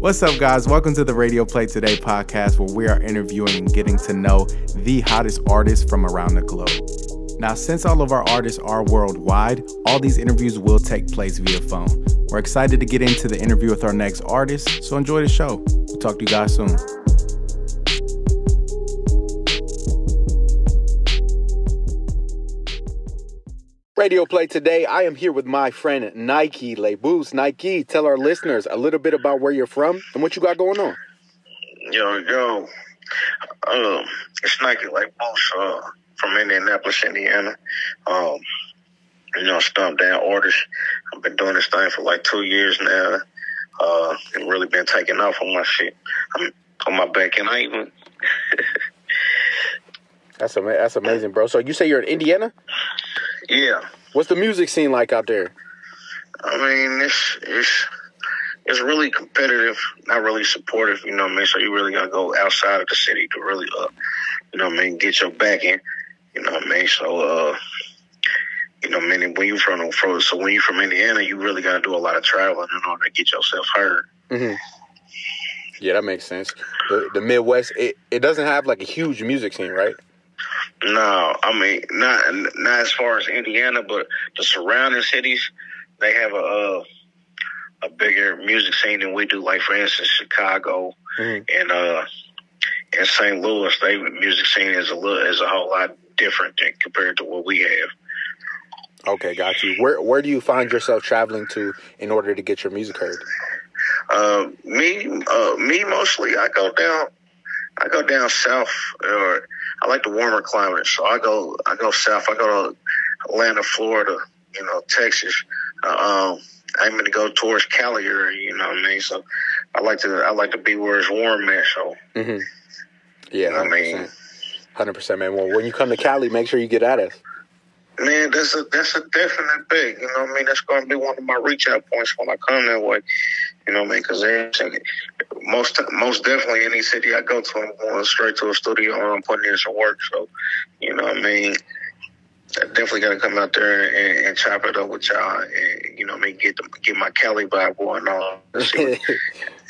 What's up, guys? Welcome to the Radio Play Today podcast, where we are interviewing and getting to know the hottest artists from around the globe. Now, since all of our artists are worldwide, all these interviews will take place via phone. We're excited to get into the interview with our next artist, so enjoy the show. We'll talk to you guys soon. Radio Play today. I am here with my friend Nikee Le'Bootz. Nikee, tell our listeners a little bit about where you're from and what you got going on. Yo, yo. Um, it's Nikee Le'Bootz uh, from Indianapolis, Indiana. Um, you know, stomp down orders. I've been doing this thing for like two years now. Uh, and really been taking off on my shit. I'm on my back and I even. that's ama- that's amazing, bro. So you say you're in Indiana? Yeah. What's the music scene like out there? I mean, it's it's it's really competitive, not really supportive. You know what I mean? So you really gotta go outside of the city to really, uh, you know what I mean, get your back in. You know what I mean? So, uh, you know, meaning when you from from so when you from Indiana, you really gotta do a lot of traveling in order to get yourself heard. Mm-hmm. Yeah, that makes sense. The, the Midwest, it, it doesn't have like a huge music scene, right? No, I mean not not as far as Indiana, but the surrounding cities, they have a uh, a bigger music scene than we do. Like for instance, Chicago Mhm. and uh and St. Louis, they music scene is a little is a whole lot different than compared to what we have. Okay, got you. Where where do you find yourself traveling to in order to get your music heard? Uh, me, uh, me mostly. I go down, I go down south, or I like the warmer climate, so I go, I go south. I go to Atlanta, Florida, you know, Texas. Uh, um, I'm going to go towards Cali area, you know what I mean? So I like to, I like to be where it's warm at. So Mm-hmm. Yeah, I hundred mean- percent, hundred percent, man. Well, when you come to Cali, make sure you get at us. Man, that's a that's a definite big. You know what I mean? That's going to be one of my reach out points when I come that way. You know what I mean? Because most most definitely any city I go to, I'm going straight to a studio and I'm putting in some work. So, you know what I mean? I definitely got to come out there and, and chop it up with y'all, and you know what I mean? Get the, get my Cali vibe going on.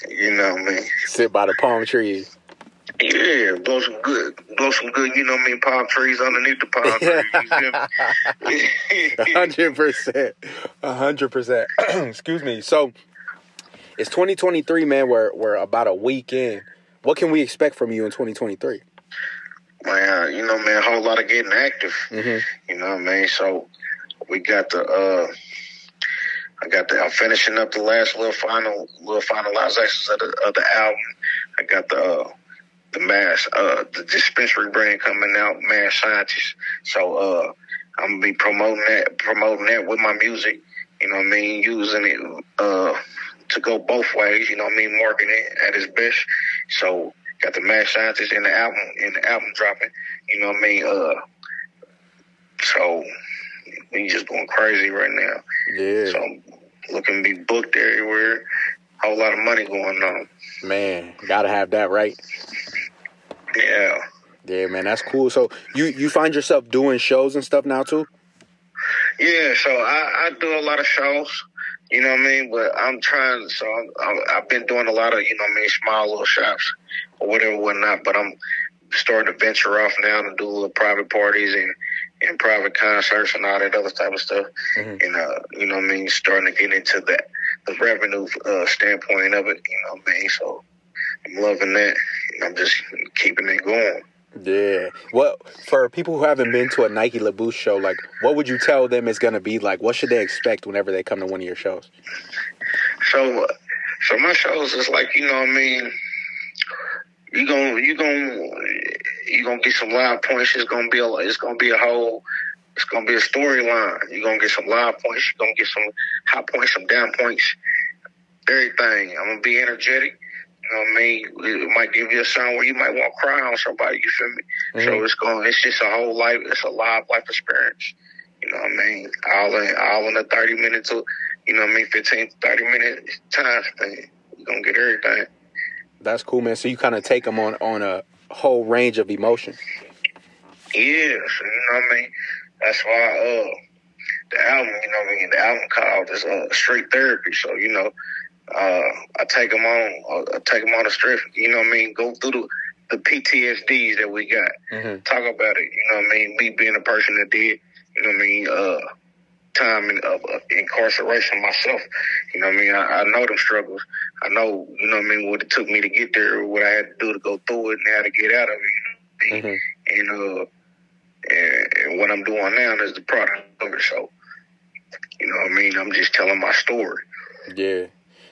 You know what I mean? Sit by the palm trees. Yeah, blow some good, blow some good. You know what I mean? Palm trees underneath the palm trees. You feel me? hundred percent, hundred percent. Excuse me. So it's 2023, man. We're we're about a week in. What can we expect from you in 2023? man, you know, man, a whole lot of getting active. Mhm. You know what I mean? So we got the uh I got the I'm finishing up the last little final little finalizations of the of the album. I got the uh the mass uh the dispensary brand coming out, Mass Scientist. So uh I'm gonna be promoting that promoting that with my music, you know what I mean, using it uh to go both ways, you know what I mean, marketing it at its best. So got the Mass Scientist in the album in the album dropping, you know what I mean? Uh so we just going crazy right now. Yeah, So I'm looking to be booked everywhere. Whole lot of money going on. man, gotta have that right. Yeah. Yeah, man, that's cool. So you you find yourself doing shows and stuff now too? Yeah, so I, I do a lot of shows, you know what I mean? But I'm trying, so I'm, I'm, I've been doing a lot of, you know what I mean, small little shops or whatever, whatnot. But I'm starting to venture off now to do little private parties and, and private concerts and all that other type of stuff. Mhm. And, uh, you know what I mean, starting to get into that, the revenue uh, standpoint of it, you know what I mean? So I'm loving that. I'm just keeping it going. Yeah. Well, for people who haven't been to a Nikee Le'Bootz show, like what would you tell them it's gonna be like? What should they expect whenever they come to one of your shows? So, so my shows is like you know what I mean. You gonna you gonna you gonna get some live points. It's gonna be a it's gonna be a whole. It's gonna be a storyline. You're gonna get some live points. You're gonna get some high points, some down points, everything. I'm gonna be energetic. You know what I mean? It might give you a song where you might want to cry on somebody. You feel me? So Mhm. it's going. It's just a whole life. It's a live life experience. You know what I mean? All in all in a thirty minute to, you know what I mean, 15, 30 minute time span. You're gonna get everything. That's cool, man. So you kind of take them on on a whole range of emotions. Yes, you know what I mean. That's why uh, the album, you know, what I mean, the album called is uh, Street Therapy. So you know, uh, I take them on, uh, I take them on the strip. You know, what I mean, go through the the PTSDs that we got. Mm-hmm. Talk about it. You know, what I mean, me being a person that did, you know, what I mean, uh, time in uh, incarceration myself. You know, what I mean, I, I know them struggles. I know, you know, what I mean, what it took me to get there, what I had to do to go through it, and how to get out of it. You know, what I mean? Mhm. and uh, and, and what I'm doing now is the product of it. So, you know what I mean? I'm just telling my story. Yeah.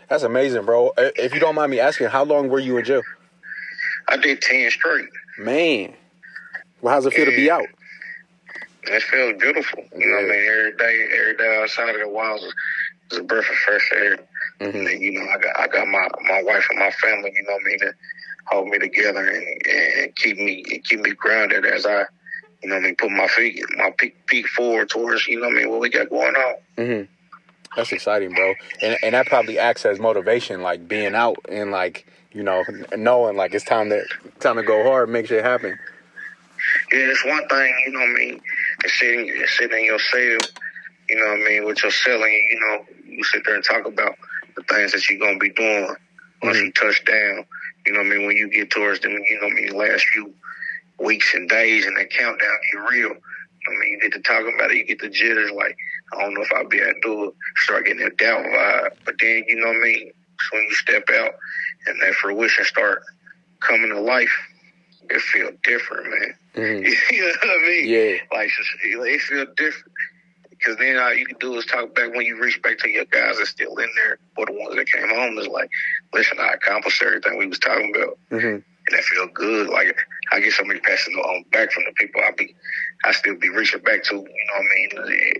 That's amazing, bro. If you don't mind me asking, how long were you in jail? I did 10 straight. Man. Well, how's it feel to be out? It feels beautiful. You know what I mean? Every day, every day outside of the walls is, a breath of fresh air. Mhm. And you know, I got I got my my wife and my family. You know what I mean? To hold me together and, and keep me and keep me grounded as I, you know what I mean, put my feet my peak, peak forward towards you know what I mean what we got going on. hmm That's exciting, bro. And and that probably acts as motivation, like being out and like you know knowing like it's time to time to go hard, make shit happen. Yeah, it's one thing, you know what I mean, sitting sitting in your cell, you know what I mean, with your cell and you know, you sit there and talk about the things that you're gonna be doing once you touch down. You know what I mean, when you get towards them, you know what I mean, last few weeks and days and that countdown get real. You know what I mean, you get to talking about it, you get the jitters like, I don't know if I'll be able to do it, start getting that doubt vibe. But then, you know what I mean, so when you step out and that fruition start coming to life, it feel different, man. hmm you know what I mean? Yeah. Like, it feel different. Because then all you can do is talk back when you reach back to your guys that's still in there, or the ones that came home. Is like, listen, I accomplished everything we was talking about, hmm and that feel good. Like I get so many passes on back from the people I be, I still be reaching back to. You know what I mean?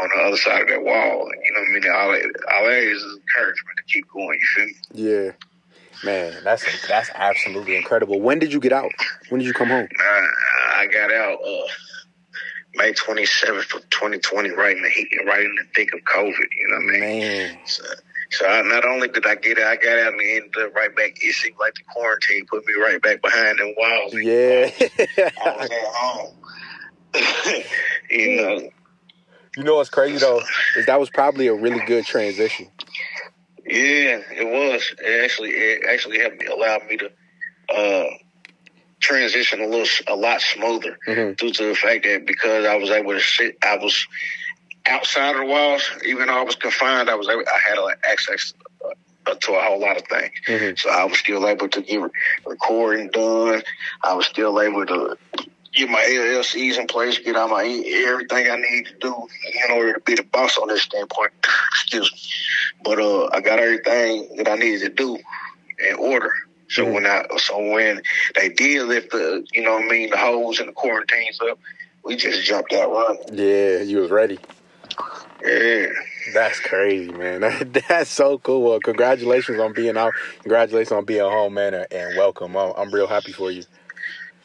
On the other side of that wall, you know what I mean? All that, all that is is encouragement to keep going. You feel me? Yeah. Man, that's that's absolutely incredible. When did you get out? When did you come home? I, I got out uh, May 27th of 2020, right in the heat, right in the thick of COVID. You know what I mean? Man. So, so I, not only did I get it, I got out and ended up right back. It seemed like the quarantine put me right back behind them walls. Yeah. I was at home. you know, you know what's crazy though is that was probably a really good transition. yeah, it was. It actually, it actually helped me, allowed me to uh, transition a little, a lot smoother Mhm. due to the fact that because I was able to sit, I was outside of the walls. Even though I was confined, I was able, I had access uh, to a whole lot of things. Mhm. So I was still able to get recording done. I was still able to get my LLCs in place, get all my everything I need to do in order to be the boss on this standpoint. Excuse me. But uh, I got everything that I needed to do in order. So Mhm. when I so when they did lift the you know what I mean the holes and the quarantines up, we just jumped out running. Yeah, you was ready. Yeah. That's crazy, man. That's so cool. Well, congratulations on being out. Congratulations on being home, man, and- welcome. I'm, I'm real happy for you.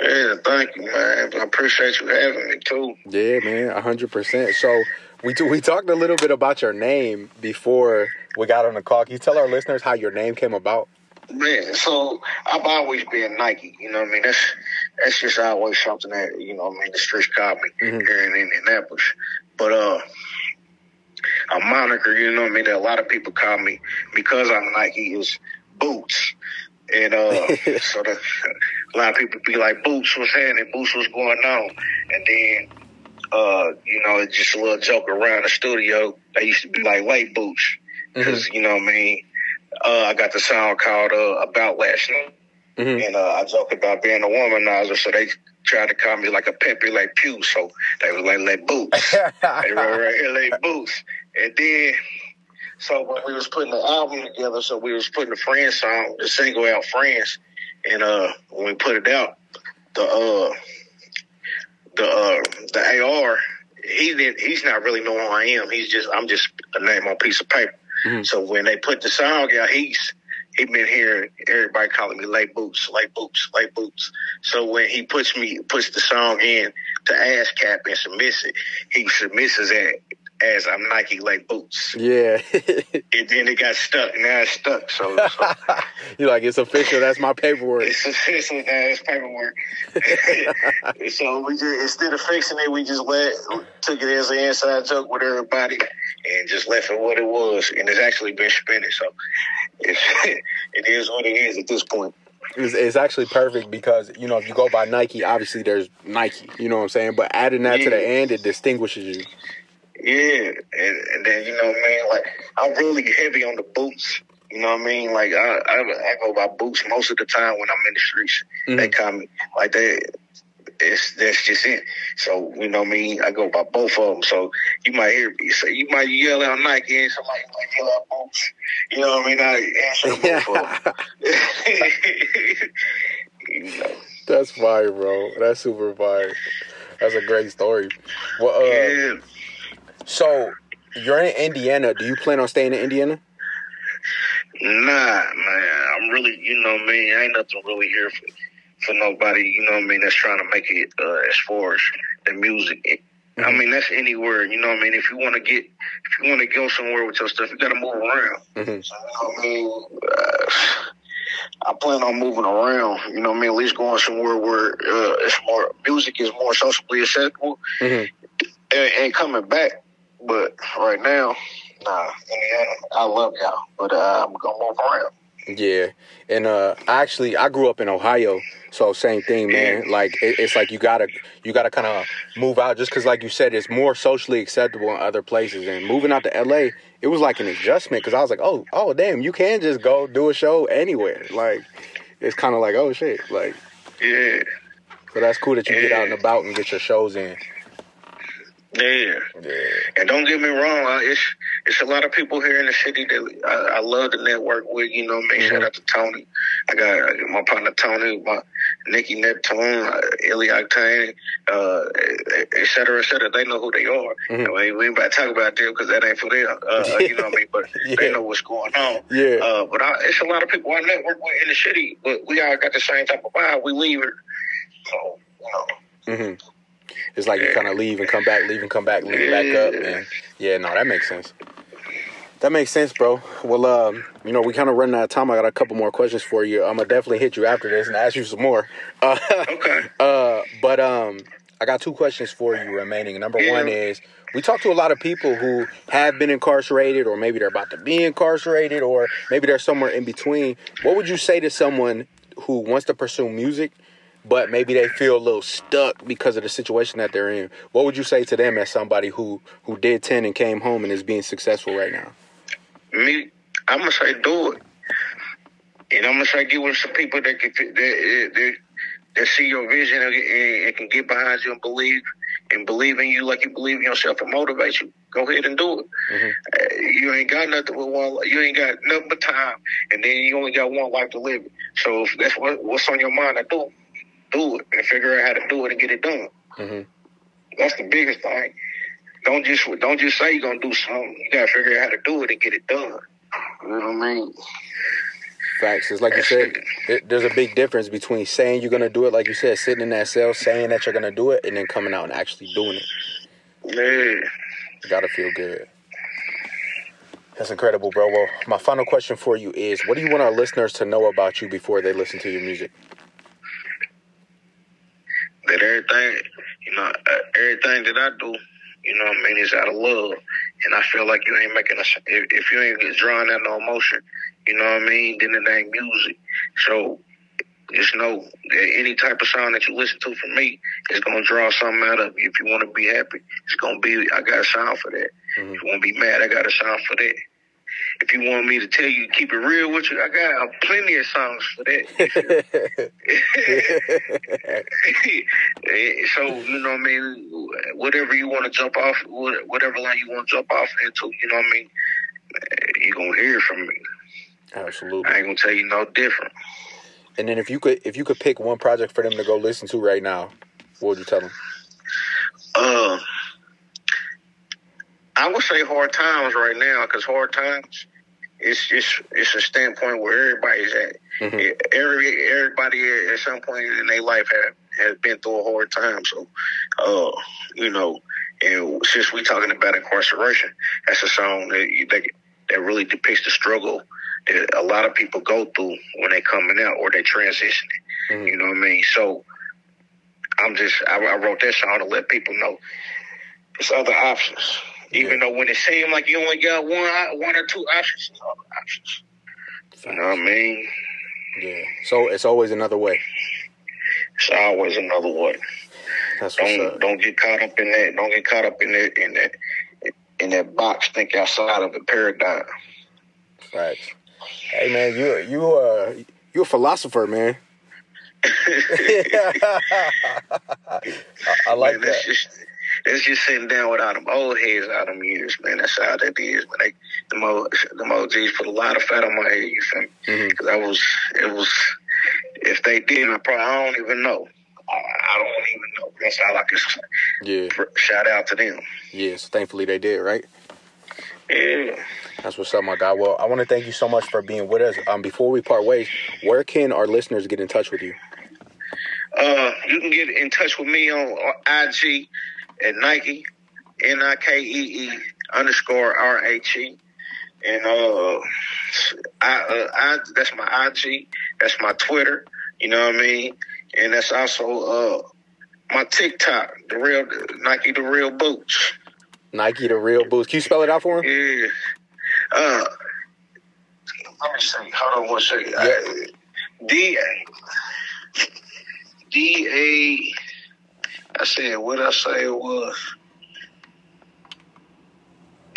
Yeah, thank you, man. I appreciate you having me too. Yeah, man, hundred percent. So we t- we talked a little bit about your name before we got on the call. Can you tell our listeners how your name came about? Man, so I've always been Nikee. You know what I mean? That's that's just always something that you know. what I mean, the streets call me Mhm. here in Indianapolis. But uh, a moniker, you know what I mean? That a lot of people call me because I'm Nikee is Boots. And uh, so the, a lot of people be like, Boots, what's happening? Boots, what's going on? And then, uh, you know, it's just a little joke around the studio. They used to be like late Boots because you know what I mean. Uh, I got the song called uh, "About Last Night," Mhm. and uh, I joke about being a womanizer, so they tried to call me like a pimpy like Pew, so they was like "Let Boots," they right here, "Let Boots," and then. So when we was putting the album together, so we was putting the Friends song, the single out, Friends, and uh, when we put it out, the uh, the uh, the AR, he didn't, he's not really knowing who I am. He's just, I'm just a name on a piece of paper. Mhm. So when they put the song out, he's he been hearing everybody calling me late boots, late boots, late boots. So when he puts me puts the song in to ASCAP and submits it, he submits it at as I'm Nikee like boots. Yeah. and then it got stuck. Now it's stuck. So, so you're like, it's official. That's my paperwork. It's official. Now it's paperwork. so we just instead of fixing it, we just let took it as an inside joke with everybody and just left it what it was. And it's actually been spinning. So it's, it is what it is at this point. It's, it's, actually perfect because you know if you go by Nikee, obviously there's Nike. You know what I'm saying? But adding that yeah. to the end, it distinguishes you. Yeah, and, and then you know what I mean. Like I'm really heavy on the boots. You know what I mean? Like I, I, I go by boots most of the time when I'm in the streets. Mm-hmm. They call me like that. It's that's just it. So you know what I mean. I go by both of them. So you might hear me. So you might yell out Nikee and somebody might yell out boots. You know what I mean? I answer both of them. you know. That's fire, bro. That's super fire. That's a great story. Well, uh, yeah. So you're in Indiana. Do you plan on staying in Indiana? Nah, man. I'm really, you know, man. I ain't nothing really here for for nobody. You know what I mean? That's trying to make it uh, as far as the music. Mm-hmm. I mean, that's anywhere. You know what I mean? If you want to get, if you want to go somewhere with your stuff, you got to move around. Mm-hmm. So, you know what I mean? Uh, I plan on moving around. You know what I mean? At least going somewhere where uh, it's more music is more socially acceptable, mm-hmm. and, and coming back but right now, nah, I love y'all, but uh, I'm gonna move around. Yeah, and uh, actually, I grew up in Ohio, so same thing, man. Like it, it's like you gotta you gotta kind of move out, just because, like you said, it's more socially acceptable in other places. And moving out to LA, it was like an adjustment because I was like, oh, oh, damn, you can just go do a show anywhere. Like it's kind of like, oh shit, like yeah. So that's cool that you yeah. get out and about and get your shows in. Yeah. yeah. And don't get me wrong, I, it's it's a lot of people here in the city that I, I love to network with. You know, man. Mm-hmm. Shout out to Tony. I got my partner Tony, my Nikki Neptune, uh, Illy Octane, uh, et cetera, et cetera. They know who they are. Mm-hmm. I mean, we ain't about to talk about them because that ain't for them. Uh, you know what I mean? But yeah. they know what's going on. Yeah. Uh, but I, it's a lot of people I network with in the city, but we all got the same type of vibe. We leave it. So, you know. Mm-hmm. It's like you kind of leave and come back, leave and come back, leave back up. And yeah, no, that makes sense. That makes sense, bro. Well, um, you know, we kind of running out of time. I got a couple more questions for you. I'm gonna definitely hit you after this and ask you some more. Uh, okay. Uh, but um, I got two questions for you remaining. Number yeah. one is we talk to a lot of people who have been incarcerated, or maybe they're about to be incarcerated, or maybe they're somewhere in between. What would you say to someone who wants to pursue music but maybe they feel a little stuck because of the situation that they're in. What would you say to them as somebody who who did ten and came home and is being successful right now? Me, I'm gonna say do it, and I'm gonna say get with some people that can that, that, that see your vision and, and, can get behind you and believe and believe in you like you believe in yourself and motivate you. Go ahead and do it. Mm-hmm. Uh, you ain't got nothing with one. You ain't got nothing but time, and then you only got one life to live. So if that's what, what's on your mind, I do do it and figure out how to do it and get it done. Mm-hmm. That's the biggest thing. Don't just don't just say you're gonna do something. You gotta figure out how to do it and get it done. You know what I mean? Facts. It's like you said, it, there's a big difference between saying you're gonna do it, like you said, sitting in that cell, saying that you're gonna do it, and then coming out and actually doing it. Yeah. You gotta feel good. That's incredible, bro. Well, my final question for you is what do you want our listeners to know about you before they listen to your music? That everything, you know, uh, everything that I do, you know, I mean, is out of love, and I feel like you ain't making a if, if you ain't drawing out no emotion, you know what I mean, then it ain't music. So just know that any type of song that you listen to from me is gonna draw something out of you. If you want to be happy, it's gonna be. I got a sound for that. Mm-hmm. If you want to be mad, I got a sound for that if you want me to tell you, keep it real with you, I got plenty of songs for that. so you know what I mean. Whatever you want to jump off, whatever line you want to jump off into, you know what I mean. You're gonna hear from me. Absolutely. I ain't gonna tell you no different. And then if you could, if you could pick one project for them to go listen to right now, what would you tell them? Uh, I would say hard times right now because hard times it's just it's a standpoint where everybody's at. Mm-hmm. Every everybody at some point in their life have has been through a hard time. So, uh, you know, And since we're talking about incarceration, that's a song that that, that really depicts the struggle that a lot of people go through when they coming out or they transitioning. Mm-hmm. You know what I mean? So I'm just I, I, wrote that song to let people know there's other options. Yeah. Even though when it seemed like you only got one one or two options, options. You know what I mean? Yeah. So it's always another way. It's always another way. That's don't don't get caught up in that. Don't get caught up in that in that in that box. Think outside of the paradigm. Right. Hey man, you you uh you a philosopher, man. I, I, like man, that. Just, it's just sitting down with all them old heads out them years, man. That's how that is. Man, they, the mo the OGs put a lot of fat on my head. You feel me? Because mm-hmm. I was, it was. If they didn't, I probably I don't even know. I, don't even know. That's all I can say. Yeah. Shout out to them. Yes, thankfully they did, right? Yeah. That's what's up, my guy. Well, I want to thank you so much for being with us. Um, before we part ways, where can our listeners get in touch with you? Uh, you can get in touch with me on IG at Nikee, N I K E E underscore R H E. And uh, I, uh, I, that's my IG, that's my Twitter, you know what I mean? And that's also uh, my TikTok, the real Nikee, the real boots. Nikee, the real boots. Can you spell it out for him? Yeah. Uh, let me see. Hold on one second. Yeah. D A D A. I said what I say was.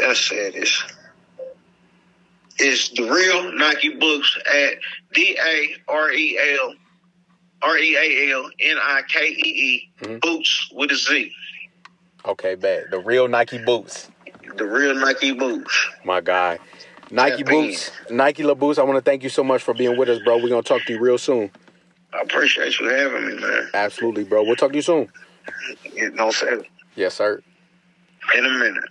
I said it's it's the real Nike books at D A R E L R E A L N I K E E mm-hmm. boots with a Z. Okay, bad. The real Nike boots. The real Nike boots. My guy. Nike boots, Nikee Le'Bootz. I want to thank you so much for being with us, bro. We're gonna talk to you real soon. I appreciate you having me, man. Absolutely, bro. We'll talk to you soon. No, sir. Yes, sir. In a minute.